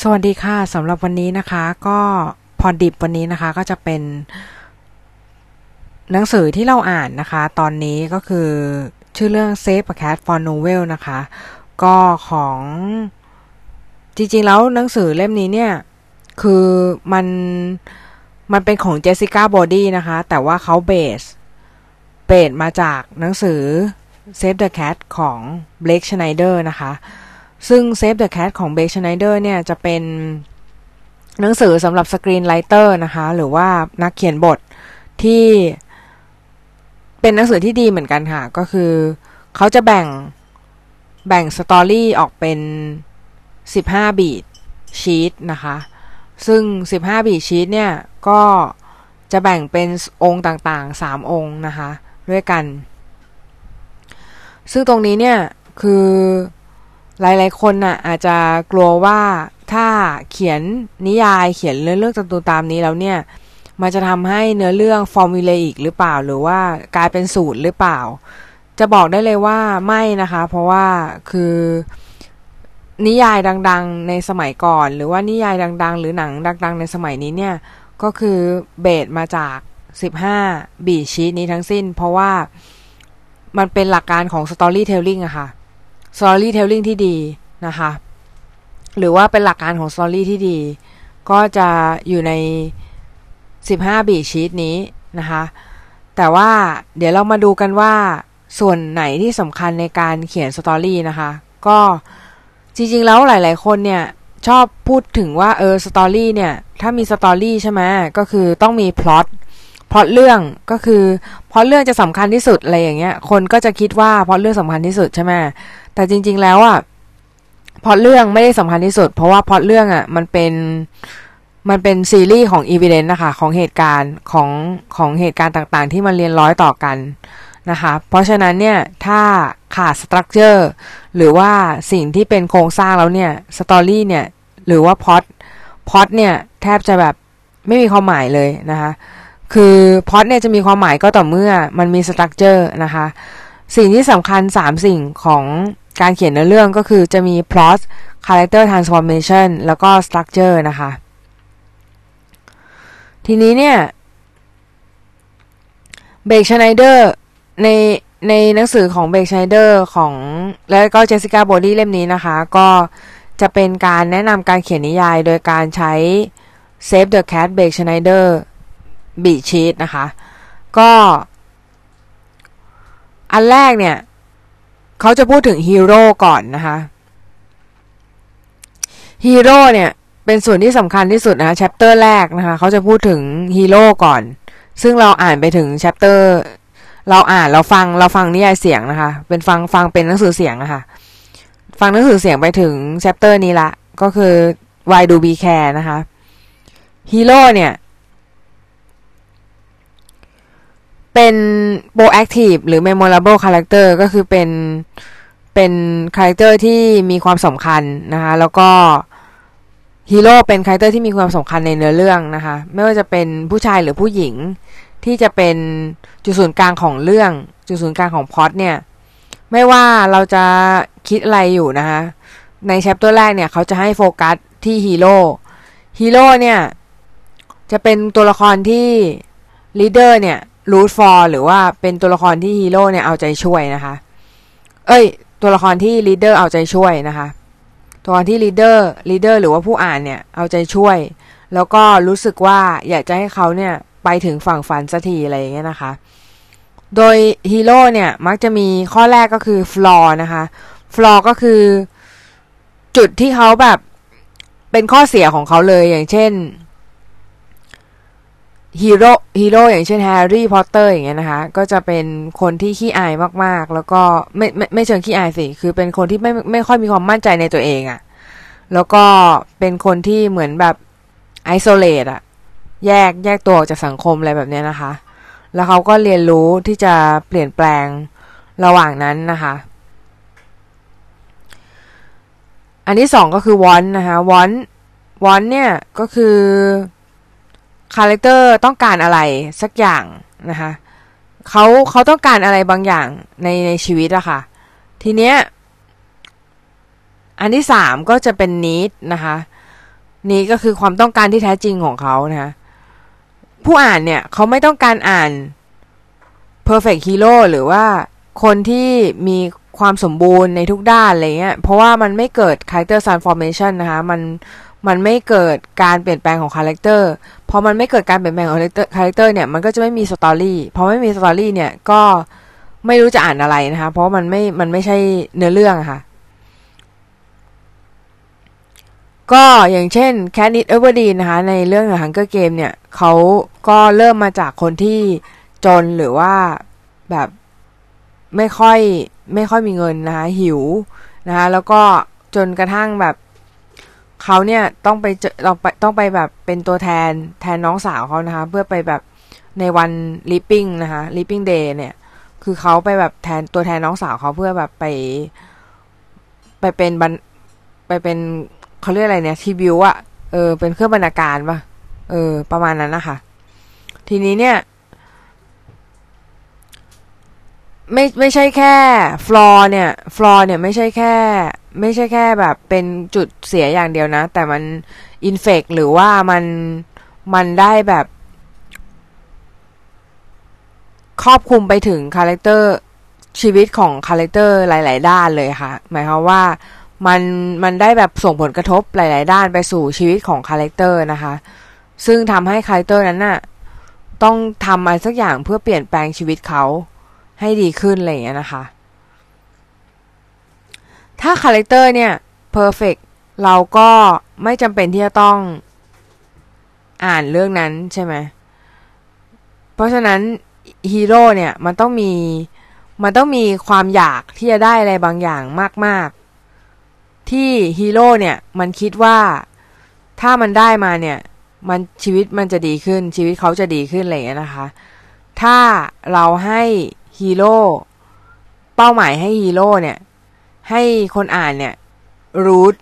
สวัสดีค่ะสำหรับวันนี้นะคะ ก็พอดิบวันนี้นะคะก็จะเป็น หนังสือที่เราอ่านนะคะ ตอนนี้ก็คือชื่อเรื่อง Save a Cat for Novel นะคะ ก็ของจริงๆแล้วหนังสือเล่มนี้เนี่ย คือมันมันเป็นของเจสสิก้าบอดี้นะคะ แต่ว่าเขาเบสเบสมาจากหนังสือ Save the Cat ของ Blake Snyder นะคะ ซึ่ง Save the Cat ของ Blake Schneider เนี่ยจะเป็นหนังสือสำหรับ screenwriter นะคะ หรือว่านักเขียนบทที่เป็นหนังสือที่ดีเหมือนกันค่ะ ก็คือเขาจะแบ่งแบ่ง story ออกเป็น 15 beat sheet นะคะ ซึ่ง 15 beat sheet เนี่ย ก็จะแบ่งเป็นองค์ต่างๆ 3 องค์นะคะ ด้วยกัน ซึ่งตรงนี้เนี่ย คือ หลายๆ คนน่ะอาจจะกลัวว่าถ้าเขียนนิยายเขียนเรื่องเรื่องตัตามนี้แล้วเนี่ย มันจะทำให้เนื้อเรื่องฟอร์มูลอีกหรือเปล่า หรือว่ากลายเป็นสูตรหรือเปล่า จะบอกได้เลยว่าไม่นะคะ เพราะว่าคือนิยายดัง ๆ ในสมัยก่อน หรือว่านิยายดัง ๆ หรือหนังดัง ๆ ในสมัยนี้เนี่ย ก็คือเบสมาจาก 15 บีชีตนี้ทั้งสิ้น เพราะว่ามันเป็นหลักการของ storytelling อะค่ะ storytelling ที่ดีนะคะ หรือว่าเป็นหลักการของ story ที่ดี ก็จะอยู่ใน 15 บีชีตนี้นะคะ แต่ว่าเดี๋ยวเรามาดูกันว่าส่วนไหนที่สำคัญในการเขียนสตอรี่นะคะ ก็จริงๆแล้วหลายๆคนเนี่ยชอบพูดถึงว่าเออ story เนี่ย ถ้ามี story ใช่ไหมก็คือต้องมีพล็อตพล็อตเรื่องก็คือพล็อตเรื่องจะสำคัญที่สุดอะไรอย่างเงี้ย คนก็จะคิดว่าพล็อตเรื่องสำคัญที่สุดใช่ไหม แต่จริง ๆ แล้วอะพล็อตเรื่องไม่ได้สำคัญที่สุด เพราะว่าพล็อตเรื่องอะ มันเป็นมันเป็นซีรีส์ของอีเวนต์นะคะ ของเหตุการณ์ของของเหตุการณ์ต่างๆ ที่มันเรียงร้อยต่อกันนะคะ เพราะฉะนั้นเนี่ย ถ้าขาด structure หรือว่าสิ่งที่เป็นโครงสร้างแล้วเนี่ย story เนี่ย หรือว่า plot plot เนี่ยแทบจะแบบไม่มีความหมายเลยนะคะ คือพอดเนี่ยจะมีความหมายก็ต่อเมื่อมันมี structure นะคะ สิ่งที่สำคัญ 3 สิ่งของ การเขียนเนื้อเรื่องก็คือจะมี plot character transformation แล้วก็ structure นะคะ ทีนี้เนี่ยBlake Snyder ในในหนังสือของ Blake Snyder ของแล้วก็ Jessica Brody เล่มนี้นะคะ ก็จะเป็นการแนะนำการเขียนนิยายโดยการใช้ Save the Cat Blake Snyder beat sheet นะคะ ก็ อันแรกเนี่ย เขาจะพูดถึงฮีโร่ก่อนนะคะฮีโร่เนี่ยเป็นส่วนที่สำคัญที่สุดนะคะ chapter แรกนะคะเขาจะพูดถึงฮีโร่ก่อน ซึ่งเราอ่านไปถึง chapter เราอ่านเราฟังเราฟังนิยายเสียงนะคะ เป็นฟังฟังเป็นหนังสือเสียงนะคะฟังหนังสือเสียงไปถึง chapter นี้ละ ก็คือ Why Do We Care นะคะฮีโร่เนี่ย เป็น proactive หรือ memorable character ก็คือเป็นเป็น character ที่มีความสำคัญนะคะแล้วก็ฮีโร่เป็น character ที่มีความสำคัญในเนื้อเรื่องนะคะไม่ว่าจะเป็นผู้ชายหรือผู้หญิง ที่จะเป็นจุดศูนย์กลางของเรื่องจุดศูนย์กลางของพอดเนี่ยไม่ว่าเราจะคิดอะไรอยู่นะคะใน chapter แรกเนี่ยเขาจะให้โฟกัสที่ฮีโร่ฮีโร่เนี่ยจะเป็นตัวละครที่ reader เนี่ย root for หรือว่าเป็นตัวละครที่ฮีโร่เนี่ยเอาใจช่วยนะคะ เอ้ย ตัวละครที่ reader เอาใจช่วยนะคะ ตัวละครที่ reader reader หรือว่าผู้อ่านเนี่ยเอาใจช่วย แล้วก็รู้สึกว่าอยากจะให้เขาเนี่ยไปถึงฝั่งฝันสักทีอะไรอย่างเงี้ยนะคะ โดยฮีโร่เนี่ยมักจะมีข้อแรกก็คือ flaw นะคะ flaw ก็คือจุดที่เขาแบบเป็นข้อเสียของเขาเลยอย่างเช่น ฮีโร่ฮีโร่อย่างเช่นแฮร์รี่พอตเตอร์อย่างเงี้ยนะคะ ก็จะเป็นคนที่ขี้อายมากๆ แล้วก็ไม่ไม่ไม่เชิงขี้อายสิ คือเป็นคนที่ไม่ไม่ค่อยมีความมั่นใจในตัวเองอะ่ะ แล้วก็เป็นคนที่เหมือนแบบไอโซเลตอะแยกแยกตัวออกจากสังคมอะไรแบบเนี้ยนะคะ แล้วเขาก็เรียนรู้ที่จะเปลี่ยนแปลงระหว่างนั้นนะคะ อันที่สองก็คือวอนนะคะวอนวอนเนี่ยก็คือ คาแรคเตอร์ต้องการอะไรสักอย่างนะคะเขาเขาต้องการอะไรบางอย่างในในชีวิตอะค่ะ ทีเนี้ยอันที่สามก็จะเป็น need นะคะนี่ก็คือความต้องการที่แท้จริงของเขานะคะผู้อ่านเนี่ยเขาไม่ต้องการอ่าน perfect hero หรือว่าคนที่มีความสมบูรณ์ในทุกด้านอะไรเงี้ย เพราะว่ามันไม่เกิด character transformation นะคะ มัน มันไม่เกิดการเปลี่ยนแปลงของคาแรคเตอร์ พอมันไม่เกิดการเปลี่ยนแปลงของคาแรคเตอร์เนี่ยมันก็จะไม่มี story พอไม่มี story เนี่ยก็ไม่รู้จะอ่านอะไรนะคะ เพราะมันไม่มันไม่ใช่เนื้อเรื่องอะค่ะ ก็อย่างเช่น Katniss Everdeen นะคะ ในเรื่อง Hunger Games เนี่ยเขาก็เริ่มมาจากคนที่จนหรือว่าแบบไม่ค่อยไม่ค่อยมีเงินนะคะหิวนะคะแล้วก็จนกระทั่งแบบ เขาเนี่ยต้องไปเจอเราไปต้องไปแบบเป็นตัวแทนแทนน้องสาวเขานะคะ เพื่อไปแบบในวันลิปปิ้งนะคะลิปปิ้งเดย์เนี่ย คือเขาไปแบบแทนตัวแทนน้องสาวเขาเพื่อแบบไป ไปเป็นบันไปเป็นเขาเรียกอะไรเนี่ยทีวิวอะเออเป็นเครื่องบรรณาการปะเออ ประมาณนั้นนะคะทีนี้เนี่ย ไม่ไม่ใช่แค่ flaw เนี่ย flaw เนี่ยไม่ใช่แค่ ไม่ใช่แค่แบบเป็นจุดเสียอย่างเดียวนะ แต่มัน infect หรือว่ามันมันได้แบบ ครอบคลุมไปถึงคาแรคเตอร์ชีวิตของคาแรคเตอร์หลาย ๆ ด้านเลยค่ะ หมายความว่ามันมันได้แบบส่งผลกระทบหลาย ๆ ด้านไปสู่ชีวิตของคาแรคเตอร์นะคะ ซึ่งทำให้คาแรคเตอร์นั้นน่ะต้องทำอะไรสักอย่างเพื่อเปลี่ยนแปลงชีวิตเขา ให้ดีขึ้นอะไรอย่างเงี้ยนะคะ ถ้าคาแรคเตอร์เนี่ย perfect เราก็ไม่จำเป็นที่จะต้องอ่านเรื่องนั้นใช่ไหม เพราะฉะนั้นฮีโร่เนี่ยมันต้องมีมันต้องมีความอยากที่จะได้อะไรบางอย่างมาก ๆ ที่ฮีโร่เนี่ยมันคิดว่าถ้ามันได้มาเนี่ยมันชีวิตมันจะดีขึ้นชีวิตเขาจะดีขึ้นอะไรอย่างเงี้ยนะคะ ถ้าเราให้ ฮีโร่เป้าหมายให้ฮีโร่เนี่ย ให้คนอ่านเนี่ย root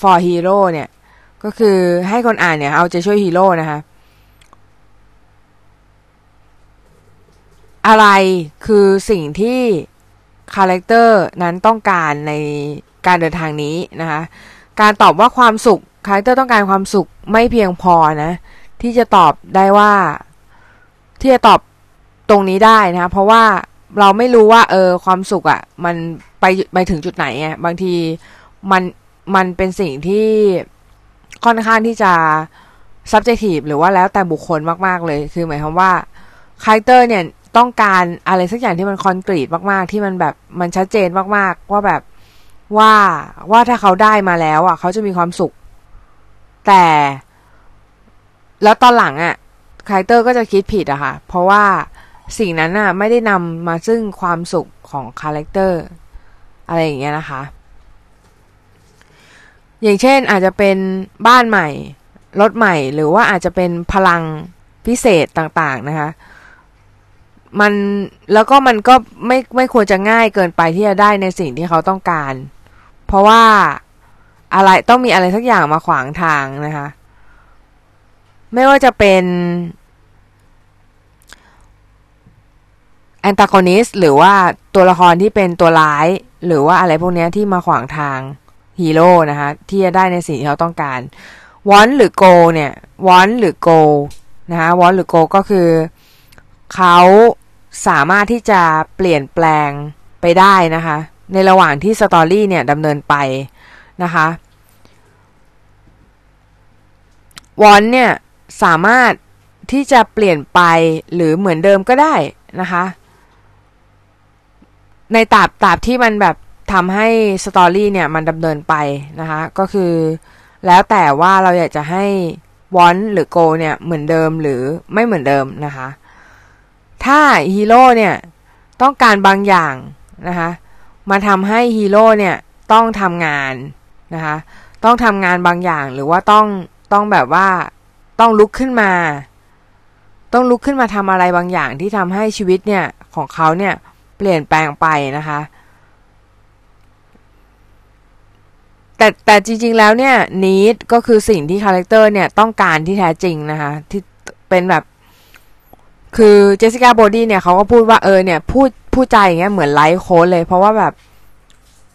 for hero เนี่ย ก็คือให้คนอ่านเนี่ย เอาใจช่วยฮีโร่นะคะ อะไรคือสิ่งที่คาแรคเตอร์นั้นต้องการในการเดินทางนี้นะคะ การตอบว่าความสุขคาแรคเตอร์ต้องการความสุขไม่เพียงพอนะ ที่จะตอบได้ว่า ที่จะตอบ ตรงนี้ได้นะเพราะว่าเราไม่รู้ว่าเออความสุขอะ่ะ มันไปไปถึงจุดไหนไงบางทีมันมันเป็นสิ่งที่ค่อนข้างที่จะ subjective หรือว่าแล้วแต่บุคคลมาก ๆ เลย คือหมายความว่าคาแรคเตอร์เนี่ยต้องการอะไรสักอย่างที่มัน concrete มากๆ ที่มันแบบมันชัดเจนมากๆ ว่าแบบว่าว่าถ้าเขาได้มาแล้วอะ เขาจะมีความสุข แต่ แล้วตอนหลังอะคาแรคเตอร์ก็จะคิดผิดอะค่ะ เพราะว่า สิ่งนั้นน่ะไม่ได้นำมาซึ่งความสุขของคาแรคเตอร์อะไรอย่างเงี้ยนะคะ อย่างเช่นอาจจะเป็นบ้านใหม่ รถใหม่ หรือว่าอาจจะเป็นพลังพิเศษต่างๆนะคะ มันแล้วก็มันก็ไม่ไม่ควรจะง่ายเกินไปที่จะได้ในสิ่งที่เขาต้องการ เพราะว่าอะไรต้องมีอะไรสักอย่างมาขวางทางนะคะ ไม่ว่าจะเป็น แอนตากอนิสหรือว่าตัวละครที่เป็นตัวร้าย หรือว่าอะไรพวกนี้ที่มาขวางทางฮีโร่นะคะที่จะได้ในสิ่งที่เขาต้องการวอนหรือโกเนี่ยwant หรือ goal นะคะ want หรือ goal ก็คือเขาสามารถที่จะเปลี่ยนแปลงไปได้นะคะ ในระหว่างที่ story เนี่ยดำเนินไปนะคะ want เนี่ยสามารถที่จะเปลี่ยนไปหรือเหมือนเดิมก็ได้นะคะ ในตราบตราบที่มันแบบทำให้ story เนี่ยมันดำเนินไปนะคะ ก็คือแล้วแต่ว่าเราอยากจะให้วอนหรือโกเนี่ยเหมือนเดิมหรือไม่เหมือนเดิมนะคะ ถ้าฮีโร่เนี่ยต้องการบางอย่างนะคะมาทำให้ฮีโร่เนี่ยต้องทำงานนะคะต้องทำงานบางอย่างหรือว่าต้องต้องแบบว่าต้องลุกขึ้นมา ต้องลุกขึ้นมาทำอะไรบางอย่างที่ทำให้ชีวิตเนี่ยของเขาเนี่ย เปลี่ยนแปลงไปนะคะ แต่แต่จริง ๆ แล้วเนี่ย need ก็คือสิ่งที่คาแรคเตอร์เนี่ยต้องการที่แท้จริงนะคะ ที่เป็นแบบ คือ Jessica Brody เนี่ยเขาก็พูดว่าเออเนี่ยพูดพูดใจอย่างเงี้ยเหมือน life coach เลย เพราะว่าแบบ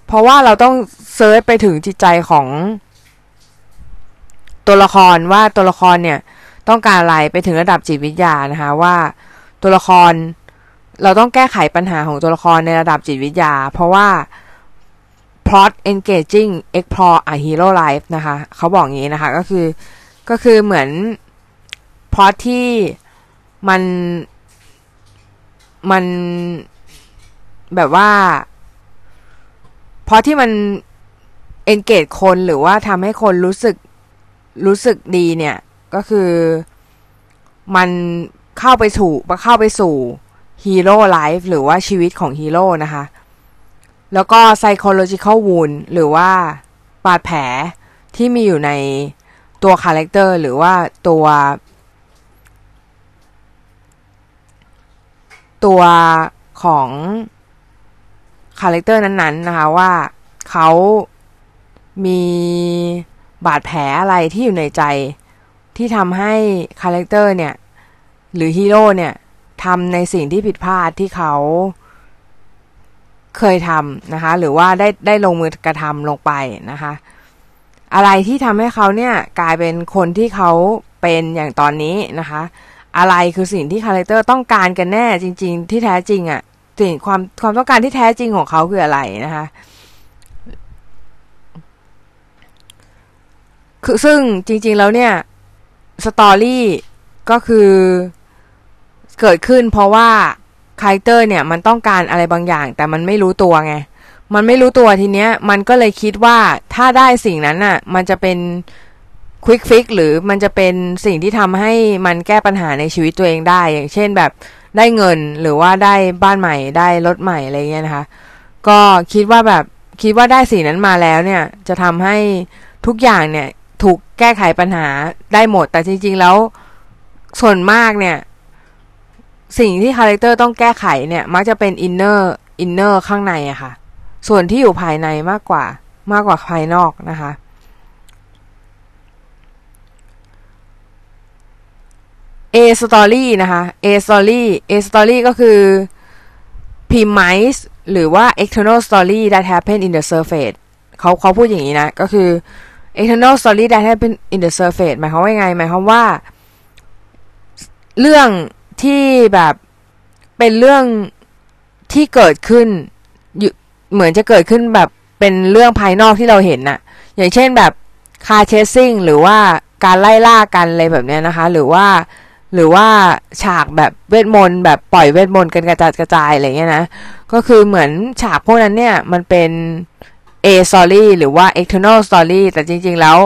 เพราะว่าเราต้อง search ไปถึงจิตใจของ ตัวละครว่าตัวละครเนี่ย ต้องการอะไรไปถึงระดับจิตวิทยานะคะ ว่าตัวละคร เราต้องแก้ไขปัญหาของตัวละครในระดับจิตวิทยา เพราะว่า plot engaging explore a hero life นะคะ เขาบอกอย่างนี้นะคะ ก็คือ ก็คือเหมือนพอที่มันมันแบบว่าพอที่มัน engage คนหรือว่าทำให้คนรู้สึกรู้สึกดีเนี่ย ก็คือมันเข้าไปสู่เข้าไปสู่ hero life หรือว่าชีวิตของฮีโร่นะคะ แล้วก็ psychological wound หรือว่าบาดแผลที่มีอยู่ในตัวคาแรคเตอร์หรือว่าตัว ตัวของคาแรคเตอร์นั้นๆนะคะว่าเขามีบาดแผลอะไรที่อยู่ในใจที่ทำให้คาแรคเตอร์เนี่ย หรือฮีโร่เนี่ย ทำในสิ่งที่ผิดพลาดที่เขาเคยทำนะคะ หรือว่าได้ได้ลงมือกระทำลงไปนะคะ อะไรที่ทำให้เขาเนี่ยกลายเป็นคนที่เขาเป็นอย่างตอนนี้นะคะ อะไรคือสิ่งที่คาแรคเตอร์ต้องการกันแน่จริง ๆ ที่แท้จริงอะ่ะสิ่งความความต้องการที่แท้จริงของเขาคืออะไรนะคะคือซึ่งจริง ๆ แล้วเนี่ย story ก็คือ เกิดขึ้นเพราะว่าคาแรคเตอร์เนี่ยมันต้องการอะไรบางอย่าง แต่มันไม่รู้ตัวไง มันไม่รู้ตัวทีเนี้ย มันก็เลยคิดว่าถ้าได้สิ่งนั้นน่ะ มันจะเป็น quick fix หรือมันจะเป็นสิ่งที่ทำให้มันแก้ปัญหาในชีวิตตัวเองได้ อย่างเช่นแบบได้เงินหรือว่าได้บ้านใหม่ได้รถใหม่อะไรเงี้ยนะคะ ก็คิดว่าแบบคิดว่าได้สิ่งนั้นมาแล้วเนี่ย จะทำให้ทุกอย่างเนี่ยถูกแก้ไขปัญหาได้หมด แต่จริง ๆ แล้วส่วนมากเนี่ย สิ่งที่ character ต้องแก้ไขเนี่ย มักจะเป็น inner inner ข้างในอะค่ะ ส่วนที่อยู่ภายในมากกว่ามากกว่าภายนอกนะคะ A story นะคะ A story A story ก็คือ premise หรือว่า external story that happen in the surface เขาเขาพูดอย่างนี้นะ ก็คือ external story that happen in the surface หมายความว่าไง หมายความว่า เรื่อง ที่แบบเป็นเรื่องที่เกิดขึ้นเหมือนจะเกิดขึ้นแบบเป็นเรื่องภายนอกที่เราเห็นน่ะ อย่างเช่นแบบคาเชสซิ่งหรือว่าการไล่ล่ากันอะไรแบบนี้นะคะ หรือว่าหรือว่าฉากแบบเวทมนต์แบบปล่อยเวทมนต์กันกระจัดกระจายอะไรเงี้ยนะ ก็คือเหมือนฉากพวกนั้นเนี่ย มันเป็น A story หรือว่า external story แต่จริง ๆ แล้ว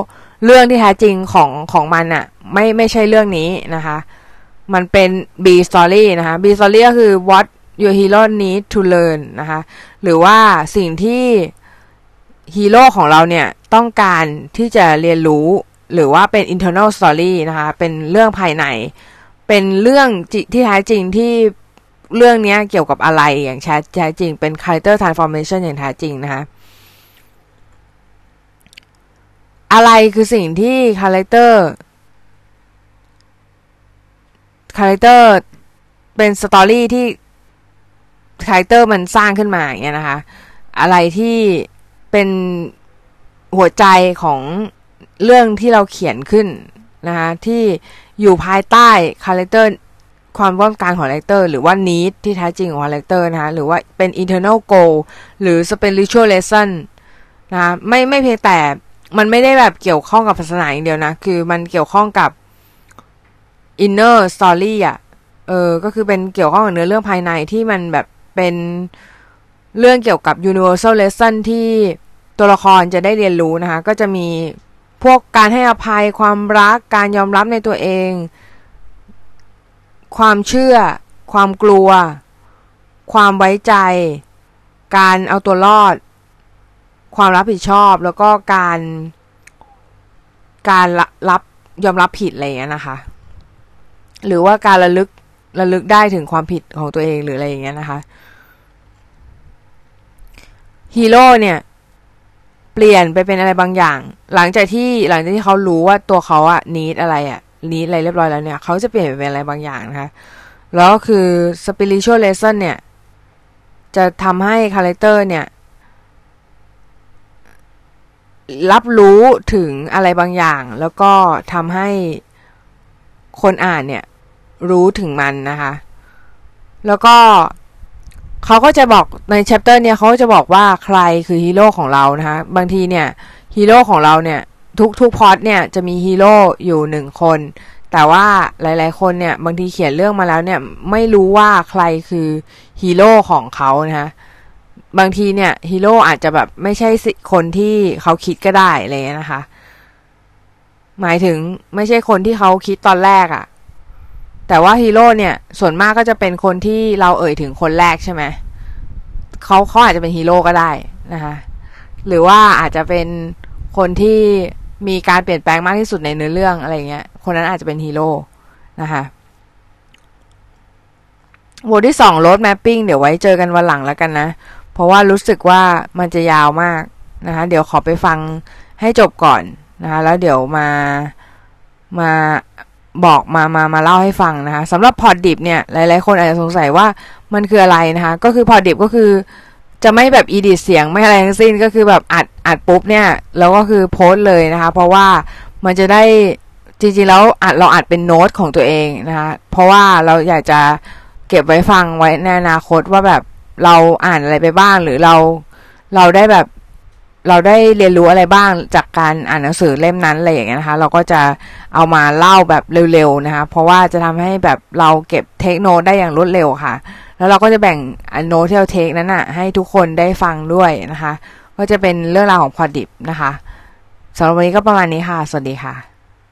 เรื่องที่แท้จริงของของมันอะไม่ไม่ใช่เรื่องนี้นะคะ มันเป็น B story นะคะ B story ก็คือ what your hero need to learn นะคะ หรือว่าสิ่งที่ฮีโร่ของเราเนี่ย ต้องการที่จะเรียนรู้ หรือว่าเป็น internal story นะคะ เป็นเรื่องภายใน เป็นเรื่องที่แท้จริงที่เรื่องนี้เกี่ยวกับอะไรอย่างแท้จริง เป็น character transformation อย่างแท้จริงนะคะอะไรคือสิ่งที่ character characterเป็น story ที่ character มันสร้างขึ้นมาอย่างเงี้ยนะคะ อะไรที่เป็นหัวใจของเรื่องที่เราเขียนขึ้นนะคะที่อยู่ภายใต้ character ความต้องการของ character หรือว่า need ที่แท้จริงของ character นะคะหรือว่าเป็น internal goal หรือ spiritual lesson นะไม่ไม่เพียงแต่มันไม่ได้แบบเกี่ยวข้องกับศาสนาอย่างเดียวนะ คือมันเกี่ยวข้องกับ inner story อะ เออ ก็คือเป็นเกี่ยวข้องกับเนื้อเรื่องภายในที่มันแบบเป็นเรื่องเกี่ยวกับ universal lesson ที่ตัวละครจะได้เรียนรู้นะคะ ก็จะมีพวกการให้อภัยความรักการยอมรับในตัวเอง ความเชื่อ ความกลัว ความไว้ใจ การเอาตัวรอด ความรับผิดชอบ แล้วก็การ การรับยอมรับผิดอะไรอย่างเงี้ยนะคะ หรือว่าการระลึกระลึกได้ถึงความผิดของตัวเองหรืออะไรอย่างเงี้ยนะคะฮีโร่เนี่ย เปลี่ยนไปเป็นอะไรบางอย่าง หลังจากที่หลังจากที่เขารู้ว่าตัวเขาอะ need อะไรอะ need อะไรเรียบร้อยแล้วเนี่ยเขาจะเปลี่ยนไปเป็นอะไรบางอย่างนะคะแล้วก็คือ spiritual lesson เนี่ย จะทำให้ character เนี่ย รับรู้ถึงอะไรบางอย่าง แล้วก็ทำให้คนอ่านเนี่ย รู้ถึงมันนะคะ แล้วก็เขาก็จะบอกใน chapter เนี่ยเขาจะบอกว่าใครคือฮีโร่ของเรานะคะ บางทีเนี่ยฮีโร่ของเราเนี่ยทุกทุกพล็อตเนี่ยจะมีฮีโร่อยู่หนึ่งคน แต่ว่าหลาย ๆ คนเนี่ยบางทีเขียนเรื่องมาแล้วเนี่ยไม่รู้ว่าใครคือฮีโร่ของเขานะคะบางทีเนี่ยฮีโร่อาจจะแบบไม่ใช่คนที่เขาคิดก็ได้เงี้ยนะคะ หมายถึงไม่ใช่คนที่เขาคิดตอนแรกอะค่ะ แต่ว่าฮีโร่เนี่ยส่วนมากก็จะเป็นคนที่เราเอ่ยถึงคนแรกใช่ไหมเขาเขาอาจจะเป็นฮีโร่ก็ได้นะคะหรือว่าอาจจะเป็นคนที่มีการเปลี่ยนแปลงมากที่สุดในเนื้อเรื่องอะไรเงี้ย คนนั้นอาจจะเป็นฮีโร่นะคะบทที่สอง road mapping เดี๋ยวไว้เจอกันวันหลังแล้วกันนะ เพราะว่ารู้สึกว่ามันจะยาวมากนะคะ เดี๋ยวขอไปฟังให้จบก่อนนะคะ แล้วเดี๋ยวมามา บอกมามามาเล่าให้ฟังนะคะสำหรับ pod ดิบเนี่ยหลาย ๆ คนอาจจะสงสัยว่ามันคืออะไรนะคะ ก็คือ pod ดิบก็คือจะไม่แบบ edit เสียงไม่อะไรทั้งสิ้นก็คือแบบอัดอัดปุ๊บเนี่ยแล้วก็คือโพสต์เลยนะคะ เพราะว่ามันจะได้จริงๆแล้วอัดเราอัดเป็นโน้ตของตัวเองนะคะเพราะว่าเราอยากจะเก็บไว้ฟังไว้ในอนาคตว่าแบบเราอ่านอะไรไปบ้างหรือเราเราได้แบบ เราได้เรียนรู้อะไรบ้างจากการอ่านหนังสือเล่มนั้นอะไรอย่างเงี้ยนะคะ เราก็จะเอามาเล่าแบบเร็วๆนะคะ เพราะว่าจะทำให้แบบเราเก็บเทคโนได้อย่างรวดเร็วค่ะ แล้วเราก็จะแบ่งโน้ตที่เราเทคนั้นอะให้ทุกคนได้ฟังด้วยนะคะ ก็จะเป็นเรื่องราวของพอดิบนะคะสำหรับวันนี้ก็ประมาณนี้ค่ะ สวัสดีค่ะ